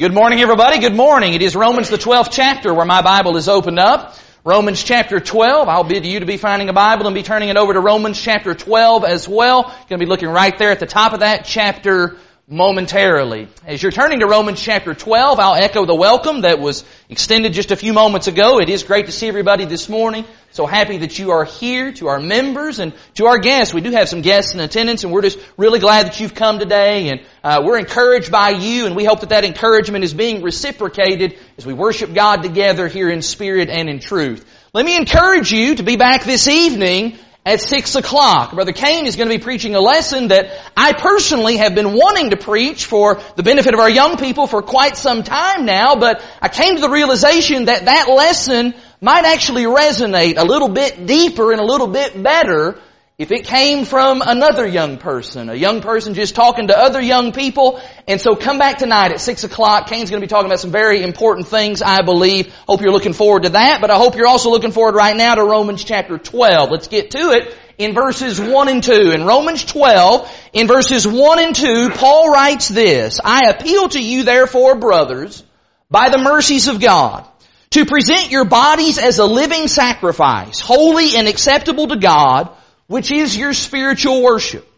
Good morning, everybody. Good morning. It is Romans the 12th chapter where my Bible is opened up. Romans chapter 12. I'll bid you to be finding a Bible and be turning it over to Romans chapter 12 as well. Going to be looking right there at the top of that chapter momentarily. As you're turning to Romans chapter 12, I'll echo the welcome that was extended just a few moments ago. It is great to see everybody this morning. So happy that you are here to our members and to our guests. We do have some guests in attendance and we're just really glad that you've come today and uh, we're encouraged by you and we hope that that encouragement is being reciprocated as we worship God together here in spirit and in truth. Let me encourage you to be back this evening at six o'clock. Brother Kane is going to be preaching a lesson that I personally have been wanting to preach for the benefit of our young people for quite some time now, but I came to the realization that that lesson might actually resonate a little bit deeper and a little bit better if it came from another young person, a young person just talking to other young people. And so come back tonight at 6 o'clock. Kane's going to be talking about some very important things, I believe. Hope you're looking forward to that, but I hope you're also looking forward right now to Romans chapter 12. Let's get to it in verses 1 and 2. In Romans 12, in verses 1 and 2, Paul writes this, I appeal to you therefore, brothers, by the mercies of God, to present your bodies as a living sacrifice, holy and acceptable to God, which is your spiritual worship.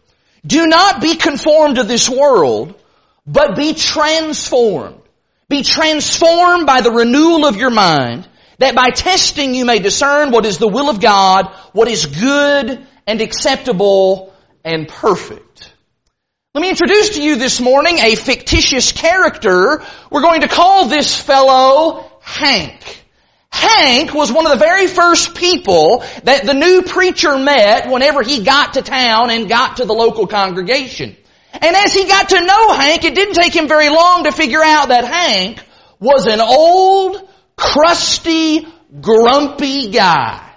Do not be conformed to this world, but be transformed. Be transformed by the renewal of your mind, that by testing you may discern what is the will of God, what is good and acceptable and perfect. Let me introduce to you this morning a fictitious character. We're going to call this fellow Hank. Hank was one of the very first people that the new preacher met whenever he got to town and got to the local congregation. And as he got to know Hank, it didn't take him very long to figure out that Hank was an old, crusty, grumpy guy.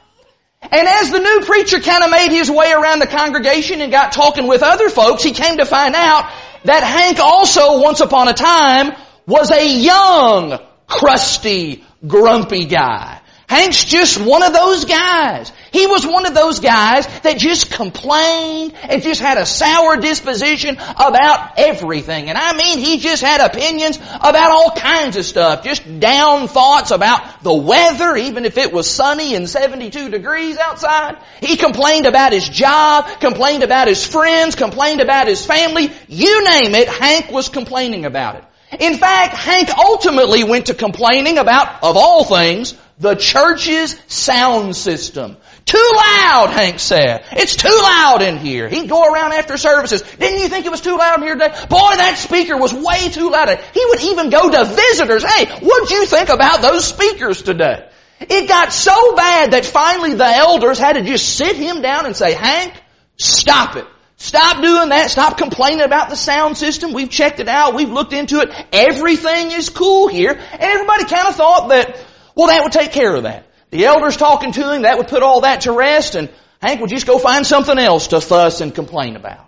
And as the new preacher kind of made his way around the congregation and got talking with other folks, he came to find out that Hank also, once upon a time, was a young, crusty, grumpy guy. Hank's just one of those guys. He was one of those guys that just complained and just had a sour disposition about everything. And I mean, he just had opinions about all kinds of stuff. Just down thoughts about the weather, even if it was sunny and 72 degrees outside. He complained about his job, complained about his friends, complained about his family. You name it, Hank was complaining about it. In fact, Hank ultimately went to complaining about, of all things, the church's sound system. Too loud, Hank said. It's too loud in here. He'd go around after services. Didn't you think it was too loud in here today? Boy, that speaker was way too loud. He would even go to visitors. Hey, what'd you think about those speakers today? It got so bad that finally the elders had to just sit him down and say, Hank, stop it. Stop doing that. Stop complaining about the sound system. We've checked it out. We've looked into it. Everything is cool here. And everybody kind of thought that, well, that would take care of that. The elders talking to him, that would put all that to rest and Hank would just go find something else to fuss and complain about.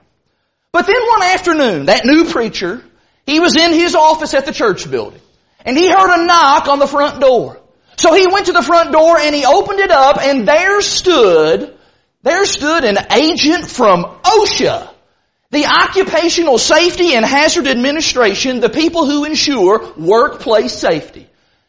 But then one afternoon, that new preacher, he was in his office at the church building and he heard a knock on the front door. So he went to the front door and he opened it up and there stood there stood an agent from OSHA, the Occupational Safety and Hazard Administration, the people who ensure workplace safety.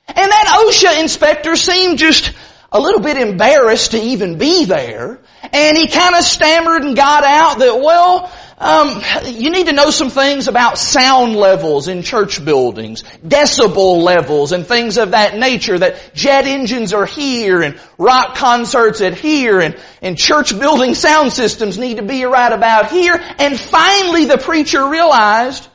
And that OSHA inspector seemed just a little bit embarrassed to even be there. And he kind of stammered and got out that, well, um, you need to know some things about sound levels in church buildings, decibel levels and things of that nature, that jet engines are here and rock concerts at here and, and church building sound systems need to be right about here. And finally the preacher realized,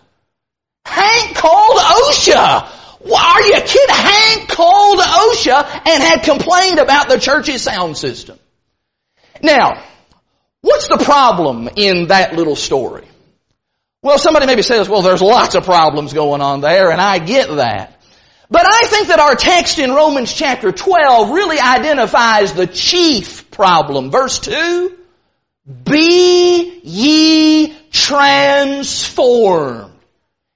Hank called OSHA. Are you kidding? Hank called OSHA and had complained about the church's sound system. Now, What's the problem in that little story? Well, somebody maybe says, well, there's lots of problems going on there, and I get that. But I think that our text in Romans chapter 12 really identifies the chief problem. Verse 2, be ye transformed.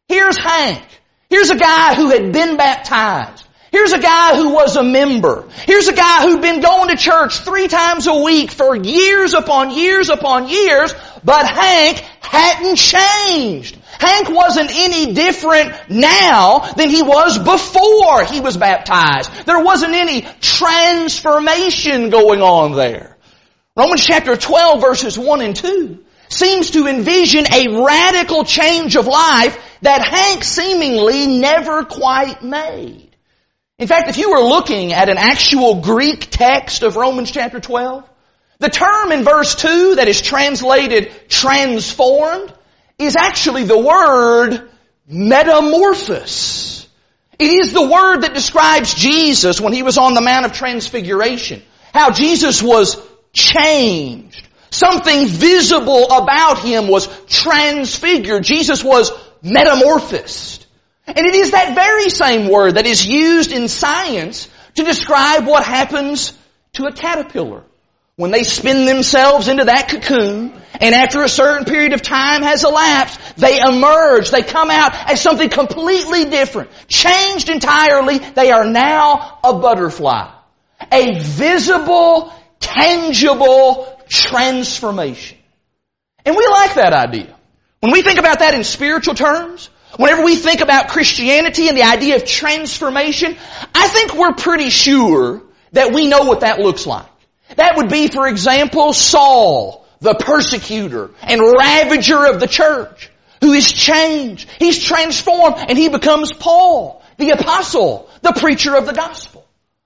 Here's Hank. Here's a guy who had been baptized. Here's a guy who was a member. Here's a guy who'd been going to church three times a week for years upon years upon years, but Hank hadn't changed. Hank wasn't any different now than he was before he was baptized. There wasn't any transformation going on there. Romans chapter 12 verses 1 and 2 seems to envision a radical change of life that Hank seemingly never quite made. In fact, if you were looking at an actual Greek text of Romans chapter 12, the term in verse 2 that is translated transformed is actually the word metamorphosis. It is the word that describes Jesus when he was on the Mount of Transfiguration. How Jesus was changed. Something visible about him was transfigured. Jesus was metamorphosed. And it is that very same word that is used in science to describe what happens to a caterpillar. When they spin themselves into that cocoon, and after a certain period of time has elapsed, they emerge, they come out as something completely different. Changed entirely, they are now a butterfly. A visible, tangible transformation. And we like that idea. When we think about that in spiritual terms, whenever we think about Christianity and the idea of transformation, I think we're pretty sure that we know what that looks like. That would be, for example, Saul, the persecutor and ravager of the church, who is changed. He's transformed and he becomes Paul, the apostle, the preacher of the gospel.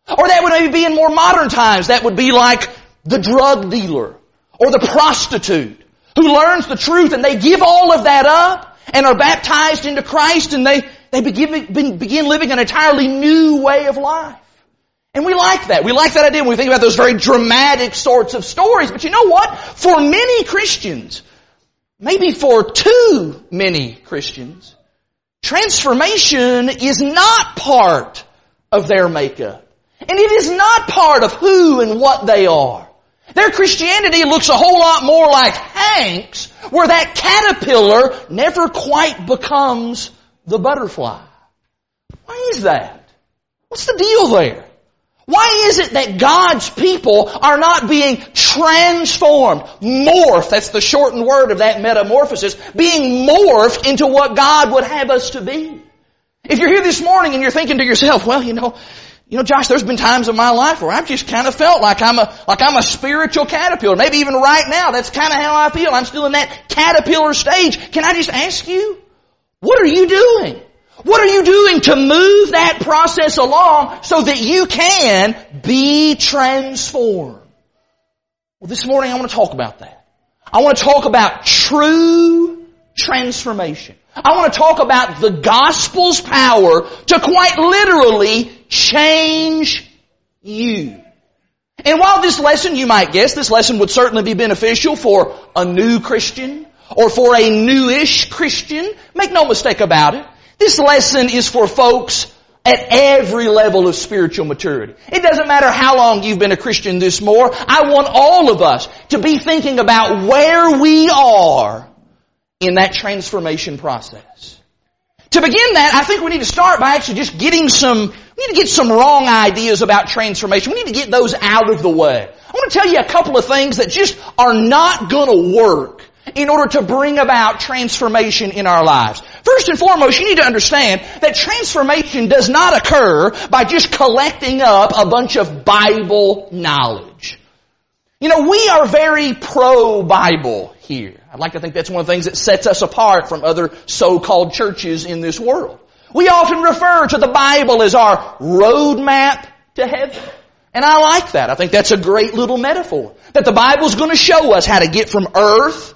Or that would maybe be in more modern times. That would be like the drug dealer or the prostitute who learns the truth and they give all of that up and are baptized into Christ and they, they begin, begin living an entirely new way of life. And we like that. We like that idea when we think about those very dramatic sorts of stories. But you know what? For many Christians, maybe for too many Christians, transformation is not part of their makeup. And it is not part of who and what they are. Their Christianity looks a whole lot more like Hank's, where that caterpillar never quite becomes the butterfly. Why is that? What's the deal there? Why is it that God's people are not being transformed, morphed, that's the shortened word of that metamorphosis, being morphed into what God would have us to be? If you're here this morning and you're thinking to yourself, well, you know, you know, Josh, there's been times in my life where I've just kind of felt like I'm a, like I'm a spiritual caterpillar. Maybe even right now, that's kind of how I feel. I'm still in that caterpillar stage. Can I just ask you, what are you doing? What are you doing to move that process along so that you can be transformed? Well, this morning I want to talk about that. I want to talk about true transformation. I want to talk about the gospel's power to quite literally change you. And while this lesson, you might guess, this lesson would certainly be beneficial for a new Christian or for a newish Christian, make no mistake about it. This lesson is for folks at every level of spiritual maturity. It doesn't matter how long you've been a Christian this more. I want all of us to be thinking about where we are in that transformation process. To begin that, I think we need to start by actually just getting some, we need to get some wrong ideas about transformation. We need to get those out of the way. I want to tell you a couple of things that just are not gonna work in order to bring about transformation in our lives. First and foremost, you need to understand that transformation does not occur by just collecting up a bunch of Bible knowledge. You know, we are very pro-Bible here. I'd like to think that's one of the things that sets us apart from other so-called churches in this world. We often refer to the Bible as our roadmap to heaven. And I like that. I think that's a great little metaphor. That the Bible's going to show us how to get from earth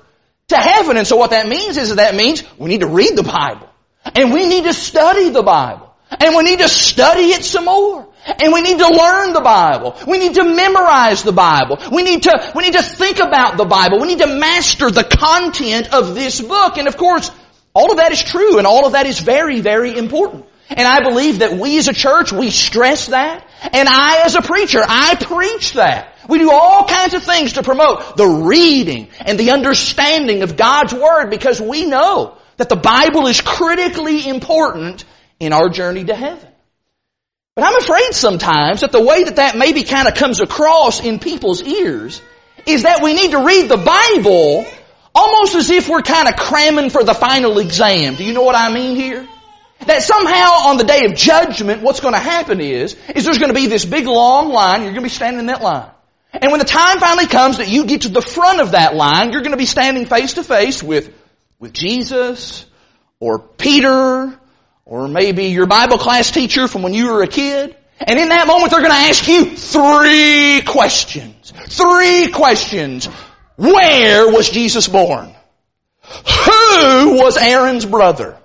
to heaven. And so what that means is that, that means we need to read the Bible. And we need to study the Bible. And we need to study it some more. And we need to learn the Bible. We need to memorize the Bible. We need to, we need to think about the Bible. We need to master the content of this book. And of course, all of that is true and all of that is very, very important. And I believe that we as a church, we stress that. And I as a preacher, I preach that. We do all kinds of things to promote the reading and the understanding of God's Word because we know that the Bible is critically important in our journey to heaven. But I'm afraid sometimes that the way that that maybe kind of comes across in people's ears is that we need to read the Bible Almost as if we're kind of cramming for the final exam. Do you know what I mean here? That somehow on the day of judgment, what's going to happen is, is there's going to be this big long line, you're going to be standing in that line. And when the time finally comes that you get to the front of that line, you're going to be standing face to face with, with Jesus, or Peter, or maybe your Bible class teacher from when you were a kid. And in that moment they're going to ask you three questions. Three questions. Where was Jesus born? Who was Aaron's brother?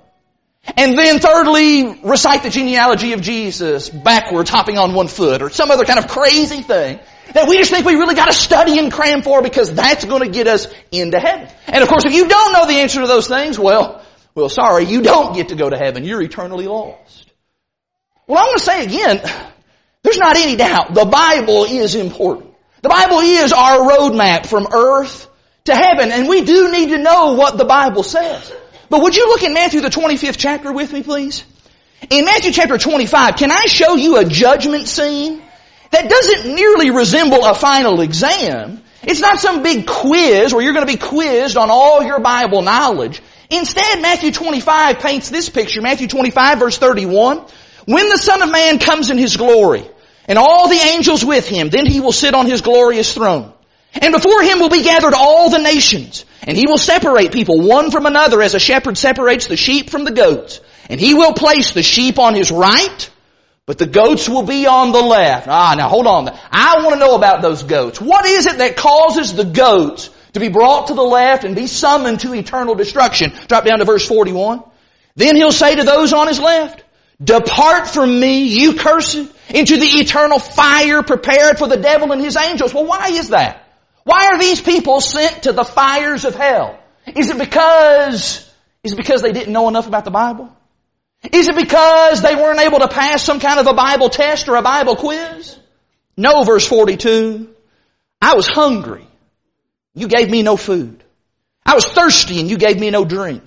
And then thirdly, recite the genealogy of Jesus backwards, hopping on one foot, or some other kind of crazy thing that we just think we really got to study and cram for because that's going to get us into heaven. And of course, if you don't know the answer to those things, well, well, sorry, you don't get to go to heaven. You're eternally lost. Well, I want to say again, there's not any doubt the Bible is important. The Bible is our roadmap from earth to heaven, and we do need to know what the Bible says. But would you look in Matthew the 25th chapter with me, please? In Matthew chapter 25, can I show you a judgment scene that doesn't nearly resemble a final exam? It's not some big quiz where you're going to be quizzed on all your Bible knowledge. Instead, Matthew 25 paints this picture. Matthew 25 verse 31. When the Son of Man comes in His glory, and all the angels with Him, then He will sit on His glorious throne. And before him will be gathered all the nations, and he will separate people one from another as a shepherd separates the sheep from the goats. And he will place the sheep on his right, but the goats will be on the left. Ah, now hold on. I want to know about those goats. What is it that causes the goats to be brought to the left and be summoned to eternal destruction? Drop down to verse 41. Then he'll say to those on his left, Depart from me, you cursed, into the eternal fire prepared for the devil and his angels. Well, why is that? Why are these people sent to the fires of hell? Is it because, is it because they didn't know enough about the Bible? Is it because they weren't able to pass some kind of a Bible test or a Bible quiz? No, verse 42. I was hungry. You gave me no food. I was thirsty and you gave me no drink.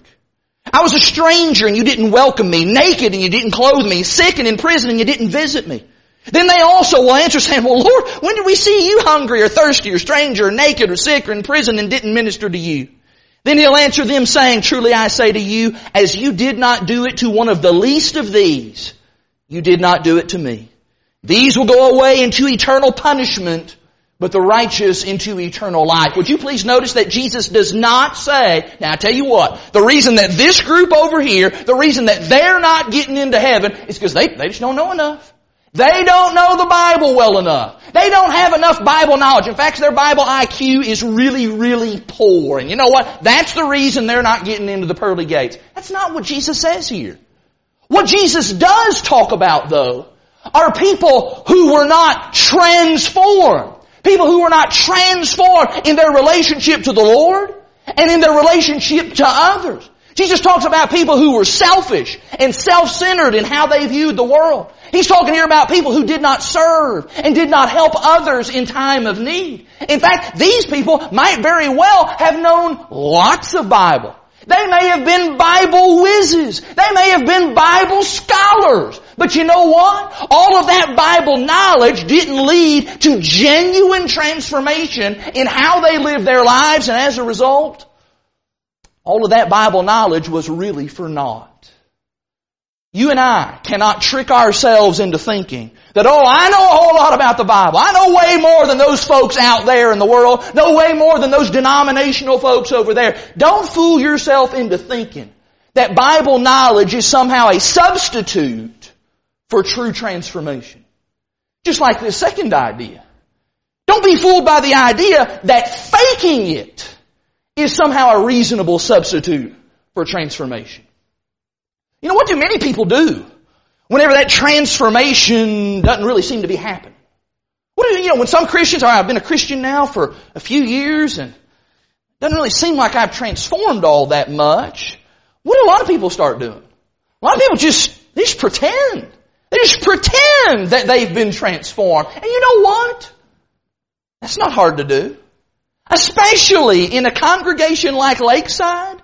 I was a stranger and you didn't welcome me, naked and you didn't clothe me, sick and in prison and you didn't visit me. Then they also will answer saying, well Lord, when did we see you hungry or thirsty or stranger or naked or sick or in prison and didn't minister to you? Then he'll answer them saying, truly I say to you, as you did not do it to one of the least of these, you did not do it to me. These will go away into eternal punishment, but the righteous into eternal life. Would you please notice that Jesus does not say, now I tell you what, the reason that this group over here, the reason that they're not getting into heaven is because they, they just don't know enough. They don't know the Bible well enough. They don't have enough Bible knowledge. In fact, their Bible IQ is really, really poor. And you know what? That's the reason they're not getting into the pearly gates. That's not what Jesus says here. What Jesus does talk about though are people who were not transformed. People who were not transformed in their relationship to the Lord and in their relationship to others. Jesus talks about people who were selfish and self-centered in how they viewed the world. He's talking here about people who did not serve and did not help others in time of need. In fact, these people might very well have known lots of Bible. They may have been Bible whizzes. They may have been Bible scholars. But you know what? All of that Bible knowledge didn't lead to genuine transformation in how they lived their lives and as a result, all of that Bible knowledge was really for naught. You and I cannot trick ourselves into thinking that, oh, I know a whole lot about the Bible. I know way more than those folks out there in the world. Know way more than those denominational folks over there. Don't fool yourself into thinking that Bible knowledge is somehow a substitute for true transformation. Just like the second idea. Don't be fooled by the idea that faking it is somehow a reasonable substitute for transformation. You know, what do many people do whenever that transformation doesn't really seem to be happening? What do you know, when some Christians, right, I've been a Christian now for a few years and it doesn't really seem like I've transformed all that much. What do a lot of people start doing? A lot of people just, they just pretend. They just pretend that they've been transformed. And you know what? That's not hard to do. Especially in a congregation like Lakeside,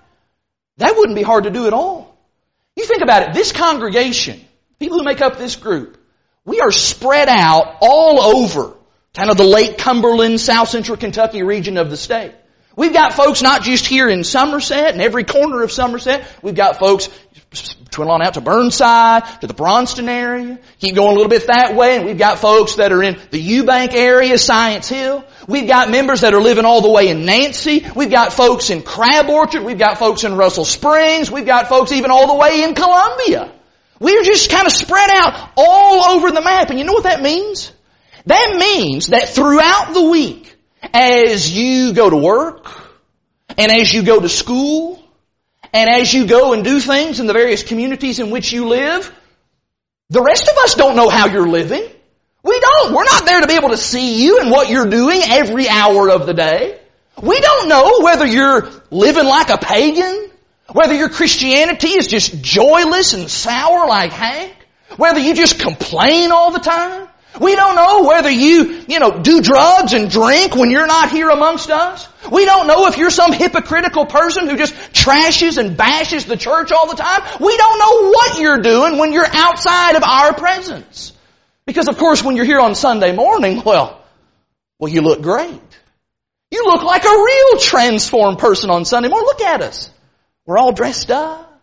that wouldn't be hard to do at all. You think about it, this congregation, people who make up this group, we are spread out all over kind of the Lake Cumberland, South Central Kentucky region of the state. We've got folks not just here in Somerset and every corner of Somerset. We've got folks twiddle on out to Burnside, to the Bronston area. Keep going a little bit that way, and we've got folks that are in the Eubank area, Science Hill. We've got members that are living all the way in Nancy. We've got folks in Crab Orchard. We've got folks in Russell Springs. We've got folks even all the way in Columbia. We're just kind of spread out all over the map. And you know what that means? That means that throughout the week, as you go to work, and as you go to school, and as you go and do things in the various communities in which you live, the rest of us don't know how you're living. We don't. We're not there to be able to see you and what you're doing every hour of the day. We don't know whether you're living like a pagan, whether your Christianity is just joyless and sour like Hank, whether you just complain all the time. We don't know whether you, you know, do drugs and drink when you're not here amongst us. We don't know if you're some hypocritical person who just trashes and bashes the church all the time. We don't know what you're doing when you're outside of our presence. Because of course when you're here on Sunday morning, well, well you look great. You look like a real transformed person on Sunday morning. Look at us. We're all dressed up,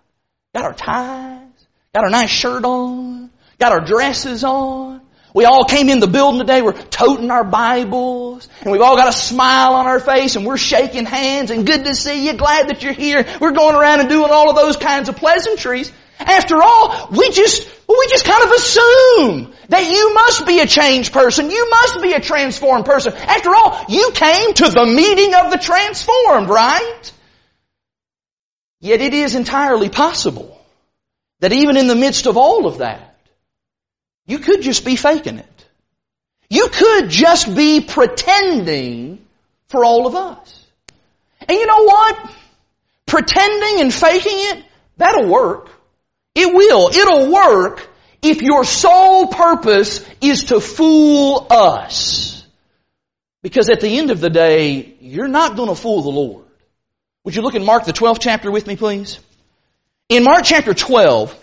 got our ties, got our nice shirt on, got our dresses on. We all came in the building today, we're toting our Bibles, and we've all got a smile on our face, and we're shaking hands, and good to see you, glad that you're here. We're going around and doing all of those kinds of pleasantries. After all, we just, we just kind of assume that you must be a changed person. You must be a transformed person. After all, you came to the meeting of the transformed, right? Yet it is entirely possible that even in the midst of all of that, you could just be faking it. You could just be pretending for all of us. And you know what? Pretending and faking it, that'll work. It will. It'll work if your sole purpose is to fool us. Because at the end of the day, you're not going to fool the Lord. Would you look in Mark the 12th chapter with me, please? In Mark chapter 12,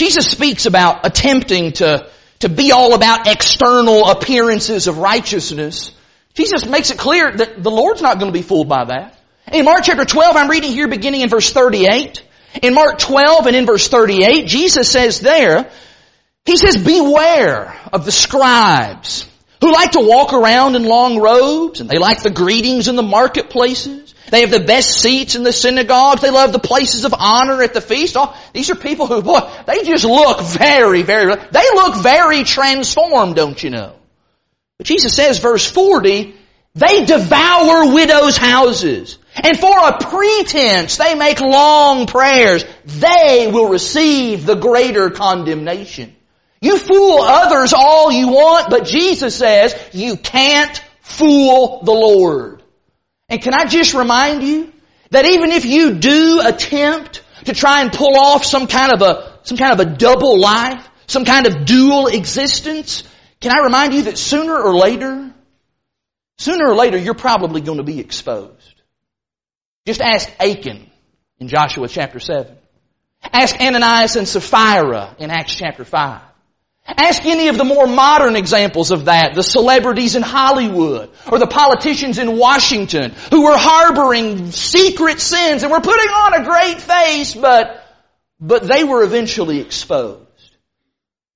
Jesus speaks about attempting to, to be all about external appearances of righteousness. Jesus makes it clear that the Lord's not going to be fooled by that. In Mark chapter 12, I'm reading here beginning in verse 38. In Mark 12 and in verse 38, Jesus says there, He says, beware of the scribes who like to walk around in long robes and they like the greetings in the marketplaces. They have the best seats in the synagogues. They love the places of honor at the feast. Oh, these are people who, boy, they just look very, very, they look very transformed, don't you know? But Jesus says, verse 40, they devour widows' houses. And for a pretense, they make long prayers. They will receive the greater condemnation. You fool others all you want, but Jesus says you can't fool the Lord. And can I just remind you that even if you do attempt to try and pull off some kind of a, some kind of a double life, some kind of dual existence, can I remind you that sooner or later, sooner or later you're probably going to be exposed. Just ask Achan in Joshua chapter 7. Ask Ananias and Sapphira in Acts chapter 5. Ask any of the more modern examples of that, the celebrities in Hollywood, or the politicians in Washington, who were harboring secret sins and were putting on a great face, but, but they were eventually exposed.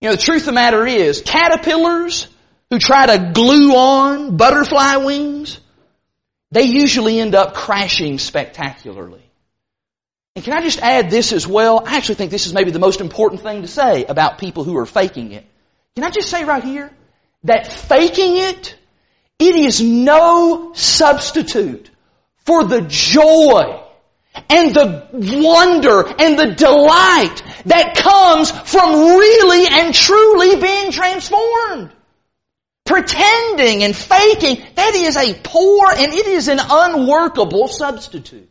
You know, the truth of the matter is, caterpillars who try to glue on butterfly wings, they usually end up crashing spectacularly. And can I just add this as well? I actually think this is maybe the most important thing to say about people who are faking it. Can I just say right here that faking it, it is no substitute for the joy and the wonder and the delight that comes from really and truly being transformed. Pretending and faking, that is a poor and it is an unworkable substitute.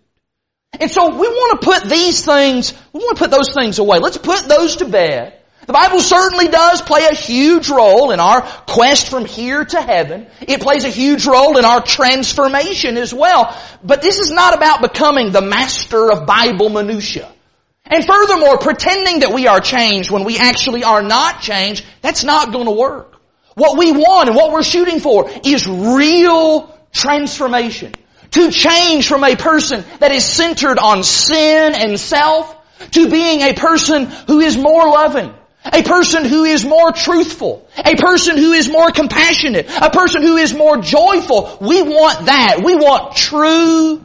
And so we want to put these things, we want to put those things away. Let's put those to bed. The Bible certainly does play a huge role in our quest from here to heaven. It plays a huge role in our transformation as well. But this is not about becoming the master of Bible minutia. And furthermore, pretending that we are changed when we actually are not changed, that's not going to work. What we want and what we're shooting for is real transformation To change from a person that is centered on sin and self to being a person who is more loving. A person who is more truthful. A person who is more compassionate. A person who is more joyful. We want that. We want true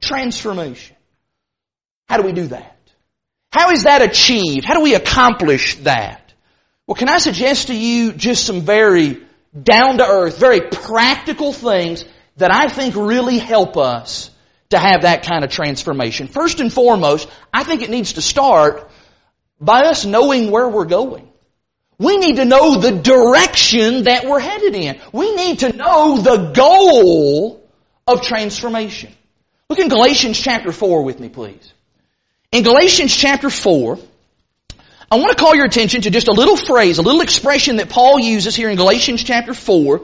transformation. How do we do that? How is that achieved? How do we accomplish that? Well, can I suggest to you just some very down to earth, very practical things that I think really help us to have that kind of transformation. First and foremost, I think it needs to start by us knowing where we're going. We need to know the direction that we're headed in. We need to know the goal of transformation. Look in Galatians chapter 4 with me, please. In Galatians chapter 4, I want to call your attention to just a little phrase, a little expression that Paul uses here in Galatians chapter 4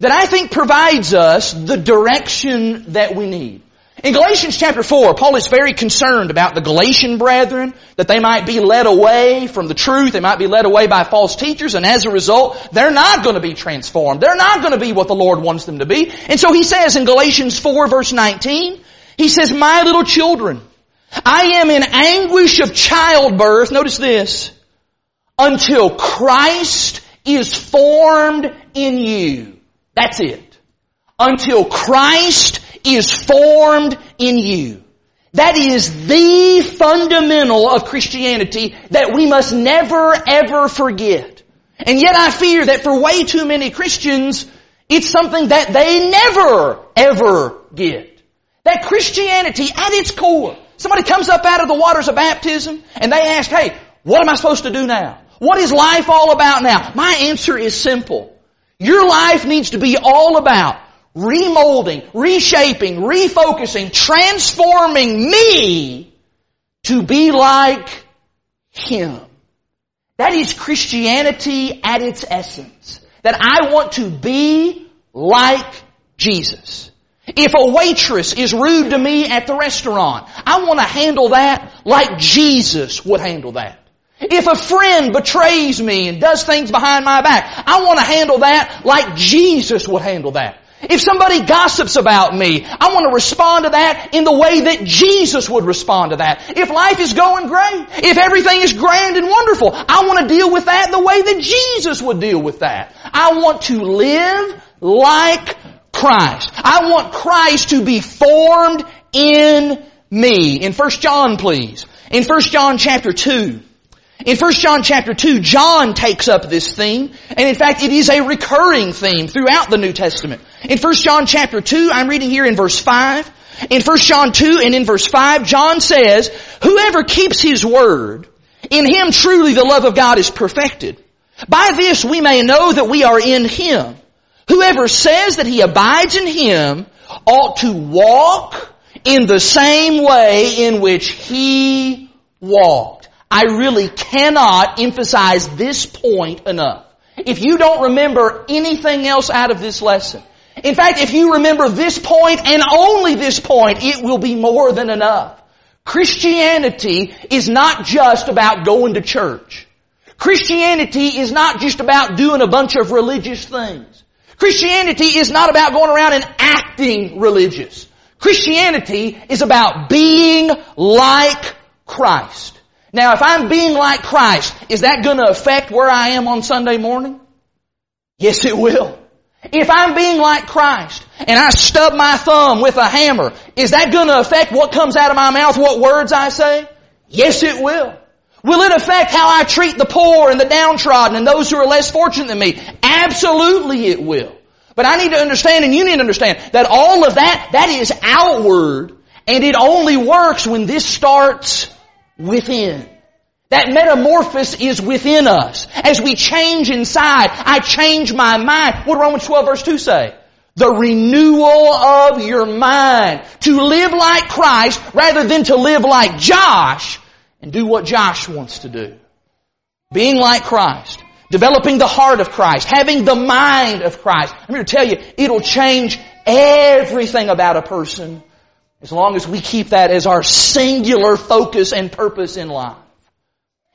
that I think provides us the direction that we need. In Galatians chapter 4, Paul is very concerned about the Galatian brethren, that they might be led away from the truth, they might be led away by false teachers, and as a result, they're not going to be transformed. They're not going to be what the Lord wants them to be. And so he says in Galatians 4 verse 19, he says, My little children, I am in anguish of childbirth, notice this, until Christ is formed in you. That's it. Until Christ is formed in you. That is the fundamental of Christianity that we must never ever forget. And yet I fear that for way too many Christians, it's something that they never ever get. That Christianity at its core, somebody comes up out of the waters of baptism and they ask, hey, what am I supposed to do now? What is life all about now? My answer is simple. Your life needs to be all about remolding, reshaping, refocusing, transforming me to be like Him. That is Christianity at its essence. That I want to be like Jesus. If a waitress is rude to me at the restaurant, I want to handle that like Jesus would handle that. If a friend betrays me and does things behind my back, I want to handle that like Jesus would handle that. If somebody gossips about me, I want to respond to that in the way that Jesus would respond to that. If life is going great, if everything is grand and wonderful, I want to deal with that the way that Jesus would deal with that. I want to live like Christ. I want Christ to be formed in me. In 1 John, please. In 1 John chapter 2. In 1 John chapter 2, John takes up this theme, and in fact it is a recurring theme throughout the New Testament. In 1 John chapter 2, I'm reading here in verse 5. In 1 John 2 and in verse 5, John says, Whoever keeps his word, in him truly the love of God is perfected. By this we may know that we are in him. Whoever says that he abides in him ought to walk in the same way in which he walked. I really cannot emphasize this point enough. If you don't remember anything else out of this lesson, in fact, if you remember this point and only this point, it will be more than enough. Christianity is not just about going to church. Christianity is not just about doing a bunch of religious things. Christianity is not about going around and acting religious. Christianity is about being like Christ. Now, if I'm being like Christ, is that going to affect where I am on Sunday morning? Yes, it will. If I'm being like Christ and I stub my thumb with a hammer, is that going to affect what comes out of my mouth, what words I say? Yes, it will. Will it affect how I treat the poor and the downtrodden and those who are less fortunate than me? Absolutely it will. But I need to understand and you need to understand that all of that, that is outward and it only works when this starts within. That metamorphosis is within us. As we change inside, I change my mind. What did Romans 12 verse 2 say? The renewal of your mind. To live like Christ rather than to live like Josh and do what Josh wants to do. Being like Christ. Developing the heart of Christ. Having the mind of Christ. I'm here to tell you, it'll change everything about a person as long as we keep that as our singular focus and purpose in life.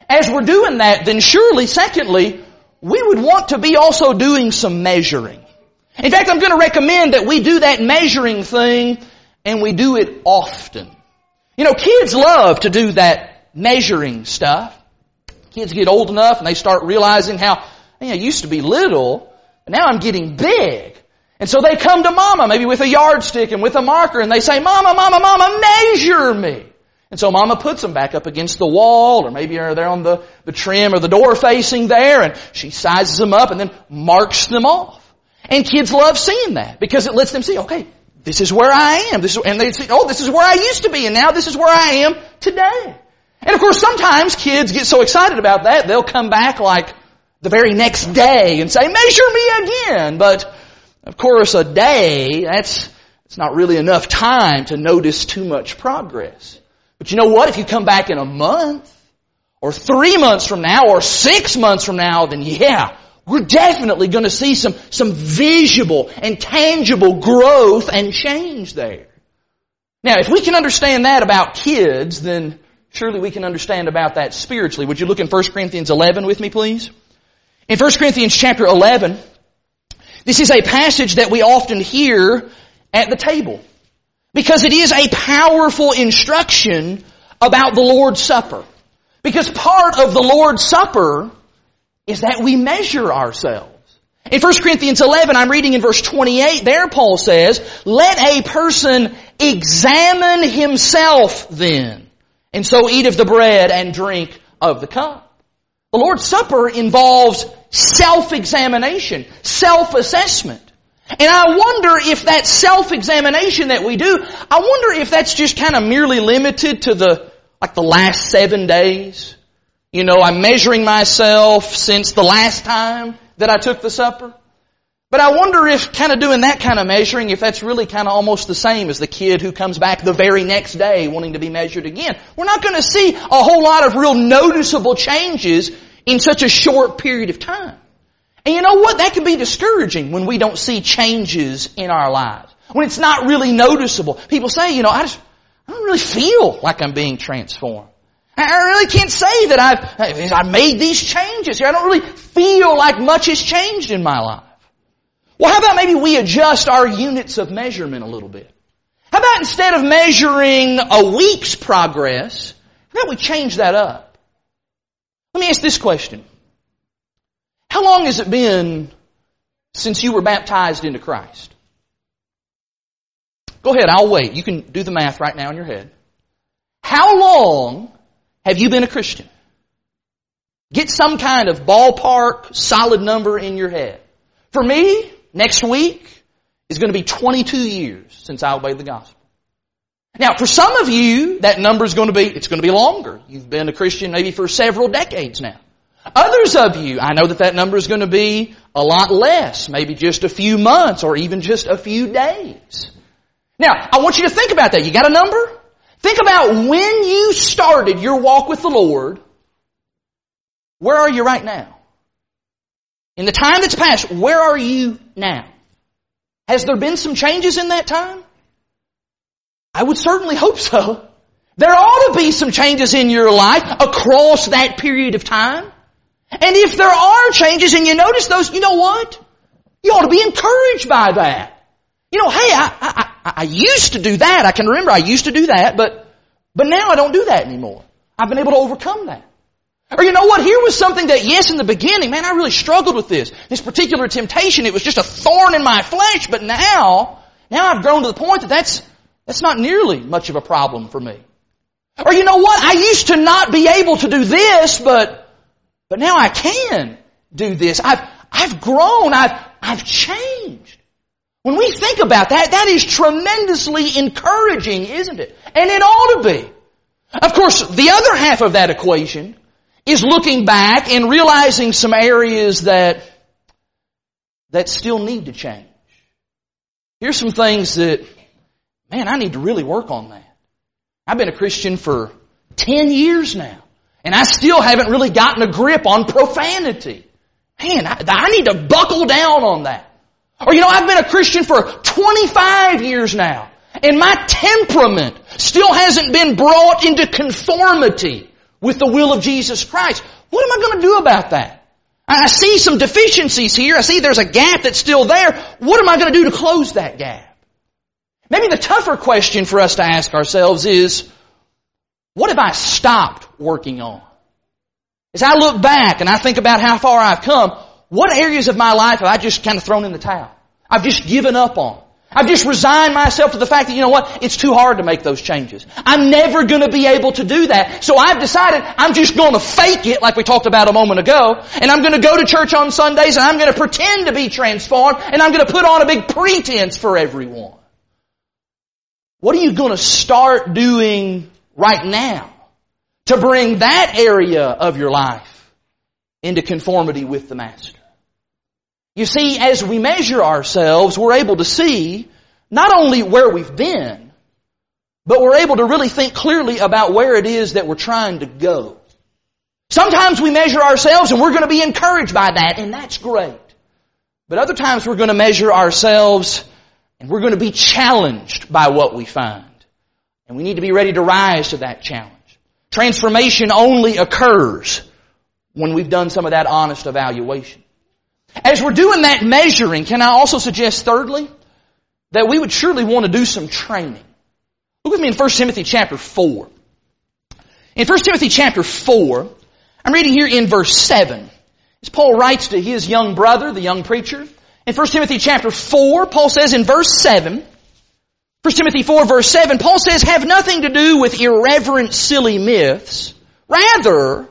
As we're doing that, then surely, secondly, we would want to be also doing some measuring. In fact, I'm going to recommend that we do that measuring thing and we do it often. You know, kids love to do that measuring stuff. Kids get old enough and they start realizing how, hey, I used to be little, but now I'm getting big. And so they come to mama, maybe with a yardstick and with a marker, and they say, Mama, Mama, Mama, measure me. And so mama puts them back up against the wall, or maybe they're on the, the trim or the door facing there, and she sizes them up and then marks them off. And kids love seeing that because it lets them see, okay, this is where I am. This is, and they say, oh, this is where I used to be, and now this is where I am today. And of course, sometimes kids get so excited about that, they'll come back like the very next day and say, measure me again. But, of course, a day, that's, it's not really enough time to notice too much progress. But you know what? If you come back in a month, or three months from now, or six months from now, then yeah, we're definitely going to see some, some visible and tangible growth and change there. Now, if we can understand that about kids, then surely we can understand about that spiritually. Would you look in 1 Corinthians 11 with me, please? In 1 Corinthians chapter 11, this is a passage that we often hear at the table. Because it is a powerful instruction about the Lord's Supper. Because part of the Lord's Supper is that we measure ourselves. In 1 Corinthians 11, I'm reading in verse 28, there Paul says, Let a person examine himself then, and so eat of the bread and drink of the cup. The Lord's Supper involves self-examination, self-assessment. And I wonder if that self-examination that we do, I wonder if that's just kind of merely limited to the, like the last seven days. You know, I'm measuring myself since the last time that I took the supper. But I wonder if kind of doing that kind of measuring, if that's really kind of almost the same as the kid who comes back the very next day wanting to be measured again. We're not going to see a whole lot of real noticeable changes in such a short period of time. And you know what? That can be discouraging when we don't see changes in our lives. When it's not really noticeable. People say, you know, I just, I don't really feel like I'm being transformed. I really can't say that I've, I've made these changes here. I don't really feel like much has changed in my life. Well, how about maybe we adjust our units of measurement a little bit? How about instead of measuring a week's progress, how about we change that up? Let me ask this question. How long has it been since you were baptized into Christ? Go ahead, I'll wait. You can do the math right now in your head. How long have you been a Christian? Get some kind of ballpark, solid number in your head. For me, next week is going to be 22 years since I obeyed the gospel. Now, for some of you, that number is going to be, it's going to be longer. You've been a Christian maybe for several decades now. Others of you, I know that that number is going to be a lot less, maybe just a few months or even just a few days. Now, I want you to think about that. You got a number? Think about when you started your walk with the Lord. Where are you right now? In the time that's passed, where are you now? Has there been some changes in that time? I would certainly hope so. There ought to be some changes in your life across that period of time. And if there are changes and you notice those, you know what? You ought to be encouraged by that. You know, hey, I, I, I used to do that. I can remember I used to do that, but, but now I don't do that anymore. I've been able to overcome that. Or you know what? Here was something that, yes, in the beginning, man, I really struggled with this. This particular temptation, it was just a thorn in my flesh, but now, now I've grown to the point that that's, that's not nearly much of a problem for me. Or you know what? I used to not be able to do this, but but now I can do this. I've, I've grown. I've, I've changed. When we think about that, that is tremendously encouraging, isn't it? And it ought to be. Of course, the other half of that equation is looking back and realizing some areas that, that still need to change. Here's some things that, man, I need to really work on that. I've been a Christian for 10 years now. And I still haven't really gotten a grip on profanity. Man, I, I need to buckle down on that. Or you know, I've been a Christian for 25 years now. And my temperament still hasn't been brought into conformity with the will of Jesus Christ. What am I going to do about that? I see some deficiencies here. I see there's a gap that's still there. What am I going to do to close that gap? Maybe the tougher question for us to ask ourselves is, what have I stopped working on? As I look back and I think about how far I've come, what areas of my life have I just kind of thrown in the towel? I've just given up on. I've just resigned myself to the fact that, you know what, it's too hard to make those changes. I'm never gonna be able to do that. So I've decided I'm just gonna fake it like we talked about a moment ago, and I'm gonna go to church on Sundays and I'm gonna pretend to be transformed, and I'm gonna put on a big pretense for everyone. What are you gonna start doing right now to bring that area of your life into conformity with the Master? You see, as we measure ourselves, we're able to see not only where we've been, but we're able to really think clearly about where it is that we're trying to go. Sometimes we measure ourselves and we're going to be encouraged by that, and that's great. But other times we're going to measure ourselves and we're going to be challenged by what we find. And we need to be ready to rise to that challenge. Transformation only occurs when we've done some of that honest evaluation. As we're doing that measuring, can I also suggest thirdly, that we would surely want to do some training. Look with me in 1 Timothy chapter 4. In 1 Timothy chapter 4, I'm reading here in verse 7. As Paul writes to his young brother, the young preacher, in 1 Timothy chapter 4, Paul says in verse 7, 1 Timothy 4 verse 7, Paul says, have nothing to do with irreverent silly myths. Rather,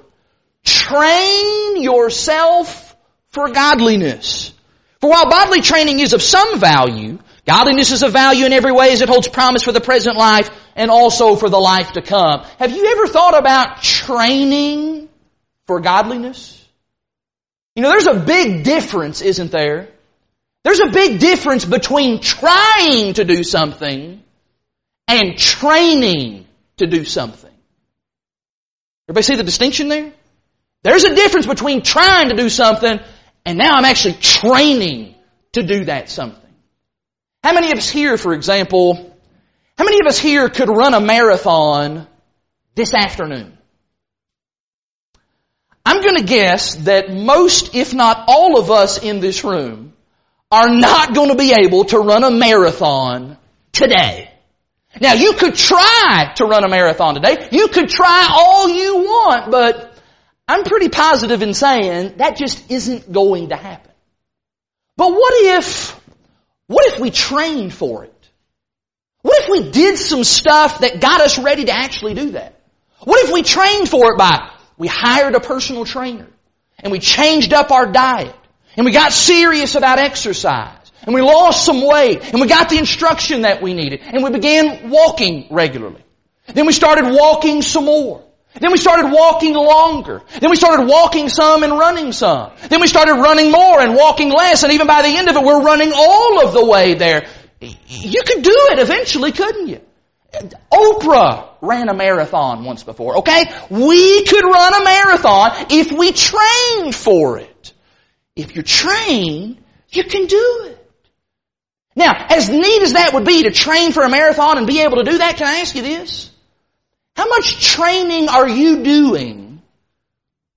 train yourself for godliness. For while bodily training is of some value, godliness is of value in every way as it holds promise for the present life and also for the life to come. Have you ever thought about training for godliness? You know, there's a big difference, isn't there? There's a big difference between trying to do something and training to do something. Everybody see the distinction there? There's a difference between trying to do something and now I'm actually training to do that something. How many of us here, for example, how many of us here could run a marathon this afternoon? I'm going to guess that most, if not all of us in this room, are not going to be able to run a marathon today. Now you could try to run a marathon today. You could try all you want, but I'm pretty positive in saying that just isn't going to happen. But what if, what if we trained for it? What if we did some stuff that got us ready to actually do that? What if we trained for it by, we hired a personal trainer, and we changed up our diet, and we got serious about exercise, and we lost some weight, and we got the instruction that we needed, and we began walking regularly. Then we started walking some more. Then we started walking longer. Then we started walking some and running some. Then we started running more and walking less. And even by the end of it, we're running all of the way there. You could do it eventually, couldn't you? Oprah ran a marathon once before, okay? We could run a marathon if we trained for it. If you're trained, you can do it. Now, as neat as that would be to train for a marathon and be able to do that, can I ask you this? How much training are you doing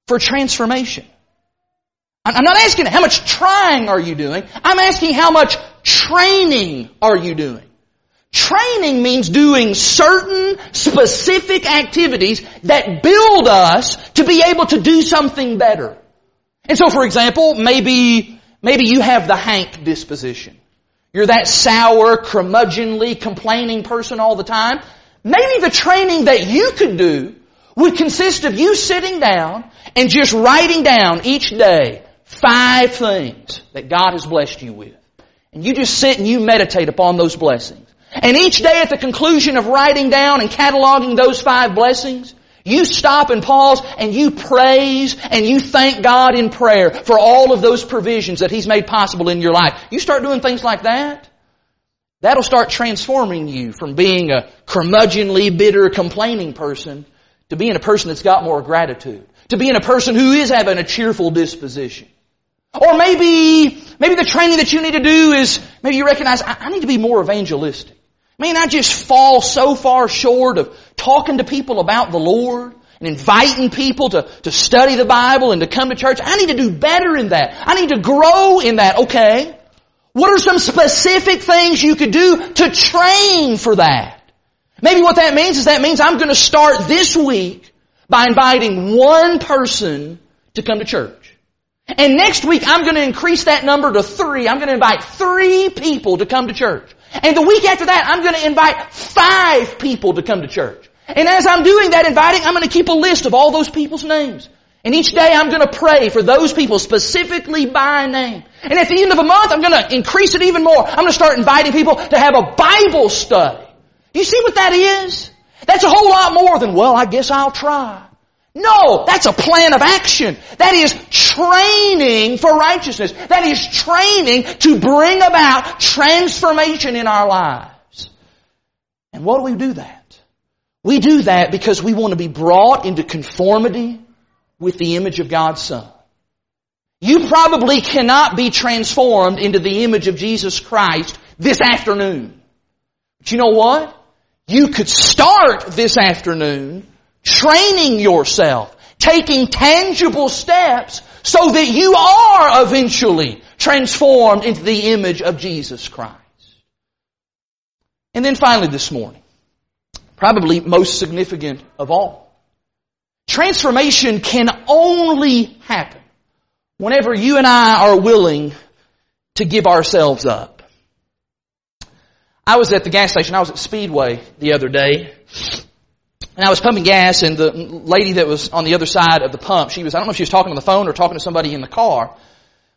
for transformation? I'm not asking how much trying are you doing. I'm asking how much training are you doing? Training means doing certain specific activities that build us to be able to do something better. And so for example, maybe, maybe you have the Hank disposition. You're that sour, curmudgeonly, complaining person all the time. Maybe the training that you could do would consist of you sitting down and just writing down each day five things that God has blessed you with. And you just sit and you meditate upon those blessings. And each day at the conclusion of writing down and cataloging those five blessings, you stop and pause and you praise and you thank God in prayer for all of those provisions that He's made possible in your life. You start doing things like that, That'll start transforming you from being a curmudgeonly, bitter, complaining person to being a person that's got more gratitude. To being a person who is having a cheerful disposition. Or maybe, maybe the training that you need to do is, maybe you recognize, I, I need to be more evangelistic. Man, I just fall so far short of talking to people about the Lord and inviting people to, to study the Bible and to come to church. I need to do better in that. I need to grow in that. Okay. What are some specific things you could do to train for that? Maybe what that means is that means I'm going to start this week by inviting one person to come to church. And next week I'm going to increase that number to three. I'm going to invite three people to come to church. And the week after that I'm going to invite five people to come to church. And as I'm doing that inviting, I'm going to keep a list of all those people's names. And each day I'm going to pray for those people specifically by name. And at the end of a month, I'm going to increase it even more. I'm going to start inviting people to have a Bible study. You see what that is? That's a whole lot more than, well, I guess I'll try. No, that's a plan of action. That is training for righteousness. That is training to bring about transformation in our lives. And what do we do that? We do that because we want to be brought into conformity with the image of God's Son. You probably cannot be transformed into the image of Jesus Christ this afternoon. But you know what? You could start this afternoon training yourself, taking tangible steps so that you are eventually transformed into the image of Jesus Christ. And then finally this morning, probably most significant of all, transformation can only happen whenever you and I are willing to give ourselves up. I was at the gas station, I was at Speedway the other day, and I was pumping gas, and the lady that was on the other side of the pump, she was, I don't know if she was talking on the phone or talking to somebody in the car,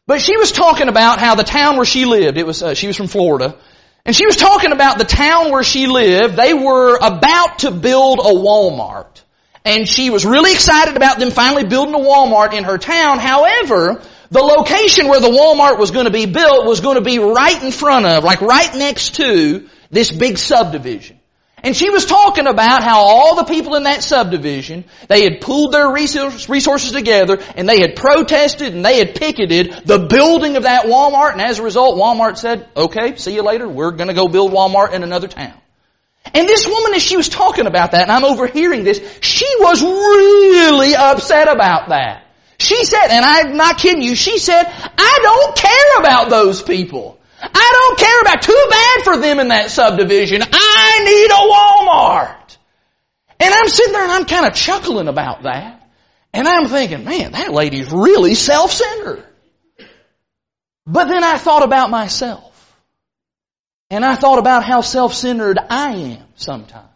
but she was talking about how the town where she lived, it was, uh, she was from Florida, and she was talking about the town where she lived, they were about to build a Walmart. And she was really excited about them finally building a Walmart in her town. However, the location where the Walmart was going to be built was going to be right in front of, like right next to this big subdivision. And she was talking about how all the people in that subdivision, they had pooled their resources together and they had protested and they had picketed the building of that Walmart and as a result Walmart said, okay, see you later, we're gonna go build Walmart in another town. And this woman as she was talking about that and I'm overhearing this, she was really upset about that. She said, and I'm not kidding you, she said, I don't care about those people. I don't care about too bad for them in that subdivision. I need a Walmart. And I'm sitting there and I'm kind of chuckling about that. And I'm thinking, man, that lady's really self-centered. But then I thought about myself. And I thought about how self-centered I am sometimes.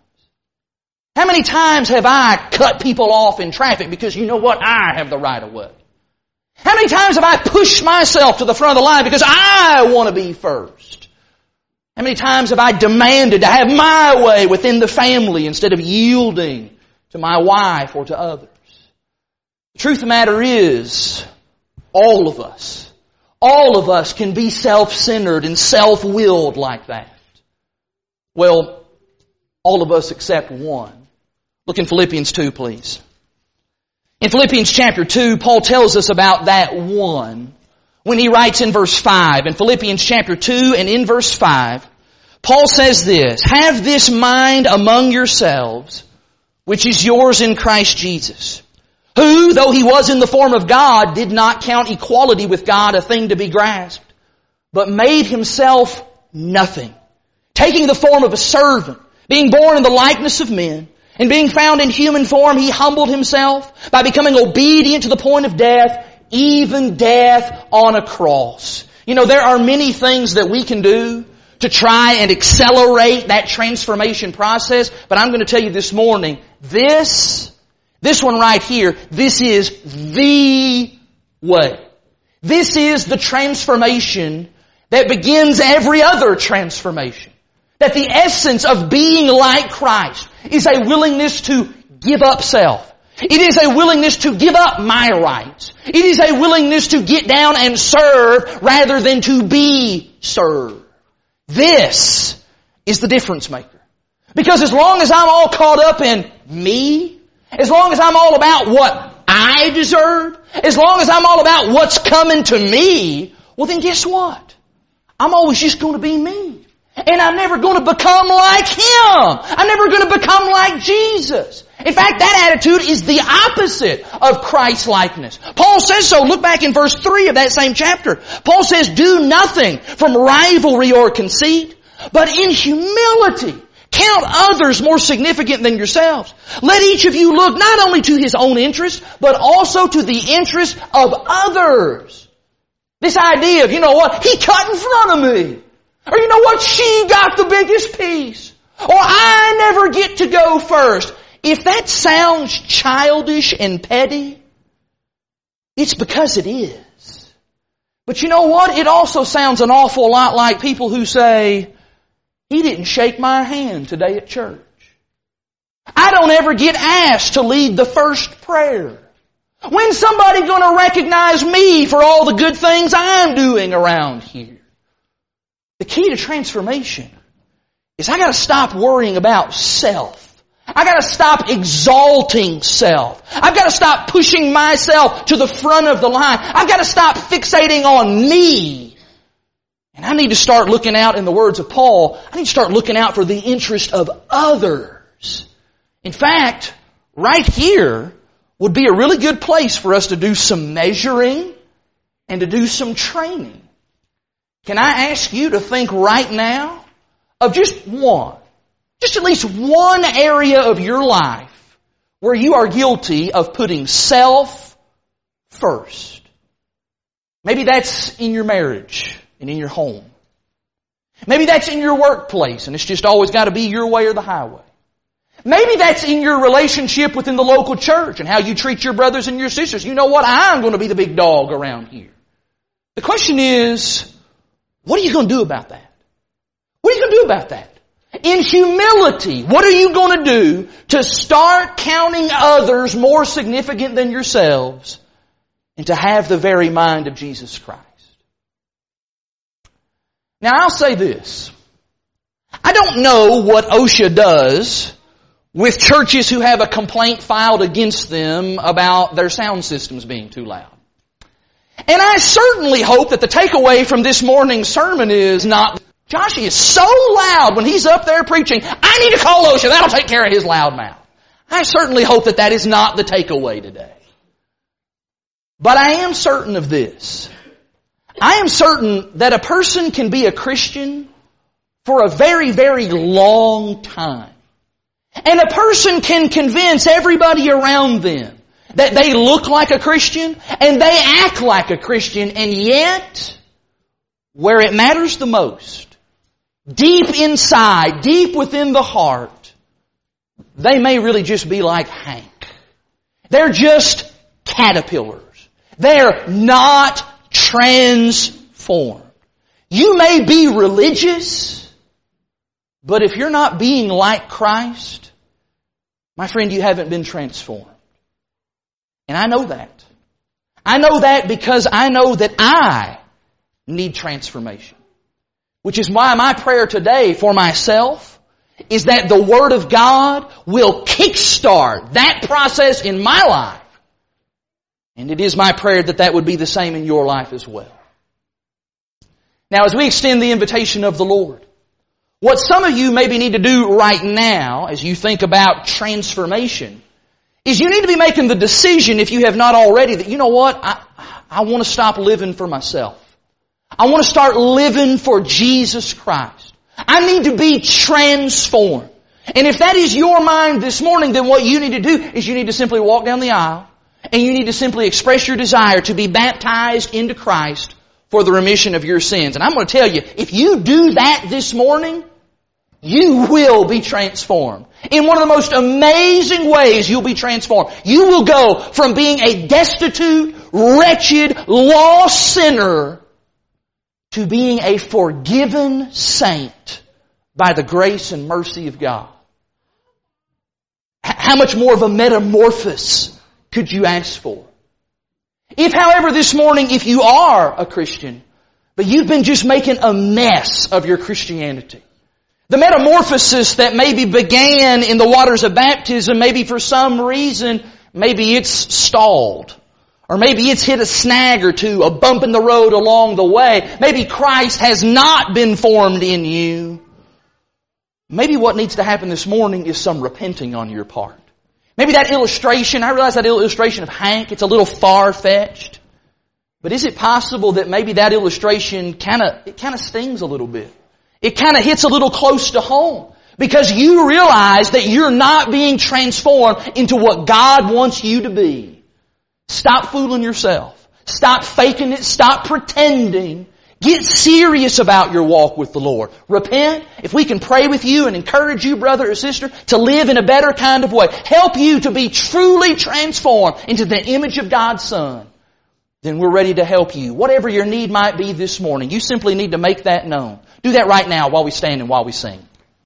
How many times have I cut people off in traffic because you know what? I have the right of way. How many times have I pushed myself to the front of the line because I want to be first? How many times have I demanded to have my way within the family instead of yielding to my wife or to others? The truth of the matter is, all of us, all of us can be self-centered and self-willed like that. Well, all of us except one. Look in Philippians 2, please. In Philippians chapter 2, Paul tells us about that one when he writes in verse 5. In Philippians chapter 2 and in verse 5, Paul says this, Have this mind among yourselves, which is yours in Christ Jesus, who, though he was in the form of God, did not count equality with God a thing to be grasped, but made himself nothing, taking the form of a servant, being born in the likeness of men, and being found in human form, he humbled himself by becoming obedient to the point of death, even death on a cross. You know, there are many things that we can do to try and accelerate that transformation process, but I'm going to tell you this morning, this, this one right here, this is the way. This is the transformation that begins every other transformation. That the essence of being like Christ is a willingness to give up self. It is a willingness to give up my rights. It is a willingness to get down and serve rather than to be served. This is the difference maker. Because as long as I'm all caught up in me, as long as I'm all about what I deserve, as long as I'm all about what's coming to me, well then guess what? I'm always just going to be me. And I'm never going to become like Him. I'm never going to become like Jesus. In fact, that attitude is the opposite of Christ likeness. Paul says so. Look back in verse 3 of that same chapter. Paul says, do nothing from rivalry or conceit, but in humility count others more significant than yourselves. Let each of you look not only to his own interest, but also to the interest of others. This idea of, you know what, he cut in front of me. Or you know what, she got the biggest piece. Or I never get to go first. If that sounds childish and petty, it's because it is. But you know what? It also sounds an awful lot like people who say, he didn't shake my hand today at church. I don't ever get asked to lead the first prayer. When's somebody gonna recognize me for all the good things I'm doing around here? The key to transformation is I gotta stop worrying about self. I gotta stop exalting self. I've gotta stop pushing myself to the front of the line. I've gotta stop fixating on me. And I need to start looking out, in the words of Paul, I need to start looking out for the interest of others. In fact, right here would be a really good place for us to do some measuring and to do some training. Can I ask you to think right now of just one, just at least one area of your life where you are guilty of putting self first? Maybe that's in your marriage and in your home. Maybe that's in your workplace and it's just always got to be your way or the highway. Maybe that's in your relationship within the local church and how you treat your brothers and your sisters. You know what? I'm going to be the big dog around here. The question is, what are you going to do about that? What are you going to do about that? In humility, what are you going to do to start counting others more significant than yourselves and to have the very mind of Jesus Christ? Now I'll say this. I don't know what OSHA does with churches who have a complaint filed against them about their sound systems being too loud. And I certainly hope that the takeaway from this morning's sermon is not, Josh is so loud when he's up there preaching, I need to call OSHA, that'll take care of his loud mouth. I certainly hope that that is not the takeaway today. But I am certain of this. I am certain that a person can be a Christian for a very, very long time. And a person can convince everybody around them that they look like a Christian and they act like a Christian and yet, where it matters the most, deep inside, deep within the heart, they may really just be like Hank. They're just caterpillars. They're not transformed. You may be religious, but if you're not being like Christ, my friend, you haven't been transformed. And I know that. I know that because I know that I need transformation. Which is why my prayer today for myself is that the Word of God will kickstart that process in my life. And it is my prayer that that would be the same in your life as well. Now as we extend the invitation of the Lord, what some of you maybe need to do right now as you think about transformation is you need to be making the decision, if you have not already, that you know what, I, I want to stop living for myself. I want to start living for Jesus Christ. I need to be transformed. And if that is your mind this morning, then what you need to do is you need to simply walk down the aisle and you need to simply express your desire to be baptized into Christ for the remission of your sins. And I'm going to tell you, if you do that this morning, you will be transformed. In one of the most amazing ways you'll be transformed. You will go from being a destitute, wretched, lost sinner to being a forgiven saint by the grace and mercy of God. How much more of a metamorphosis could you ask for? If however this morning, if you are a Christian, but you've been just making a mess of your Christianity, the metamorphosis that maybe began in the waters of baptism, maybe for some reason, maybe it's stalled. Or maybe it's hit a snag or two, a bump in the road along the way. Maybe Christ has not been formed in you. maybe what needs to happen this morning is some repenting on your part. Maybe that illustration, I realize that illustration of Hank, it's a little far-fetched. But is it possible that maybe that illustration kinda, it kinda stings a little bit? It kinda hits a little close to home. Because you realize that you're not being transformed into what God wants you to be. Stop fooling yourself. Stop faking it. Stop pretending. Get serious about your walk with the Lord. Repent. If we can pray with you and encourage you, brother or sister, to live in a better kind of way, help you to be truly transformed into the image of God's Son, then we're ready to help you. Whatever your need might be this morning, you simply need to make that known. Do that right now while we stand and while we sing.